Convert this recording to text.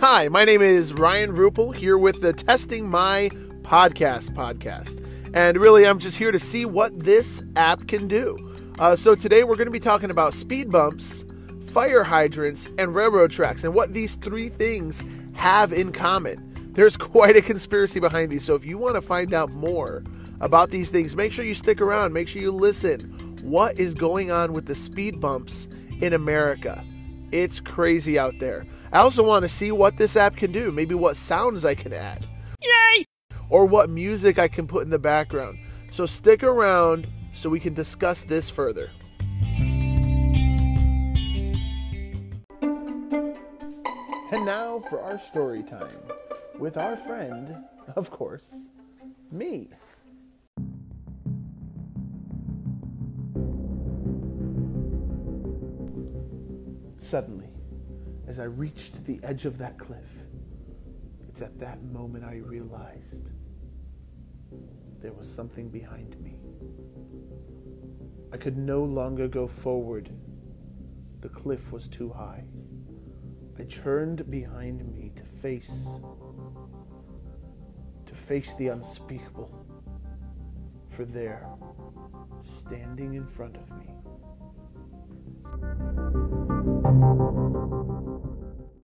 Hi, my name is Ryan Rupel here with the Testing My Podcast podcast. And really, I'm just here to see what this app can do. Uh, so, today we're going to be talking about speed bumps, fire hydrants, and railroad tracks, and what these three things have in common. There's quite a conspiracy behind these. So, if you want to find out more about these things, make sure you stick around, make sure you listen. What is going on with the speed bumps in America? It's crazy out there. I also want to see what this app can do, maybe what sounds I can add. Yay! Or what music I can put in the background. So stick around so we can discuss this further. And now for our story time with our friend, of course, me. Suddenly, as I reached the edge of that cliff, it's at that moment I realized there was something behind me. I could no longer go forward. The cliff was too high. I turned behind me to face to face the unspeakable. For there, standing in front of me,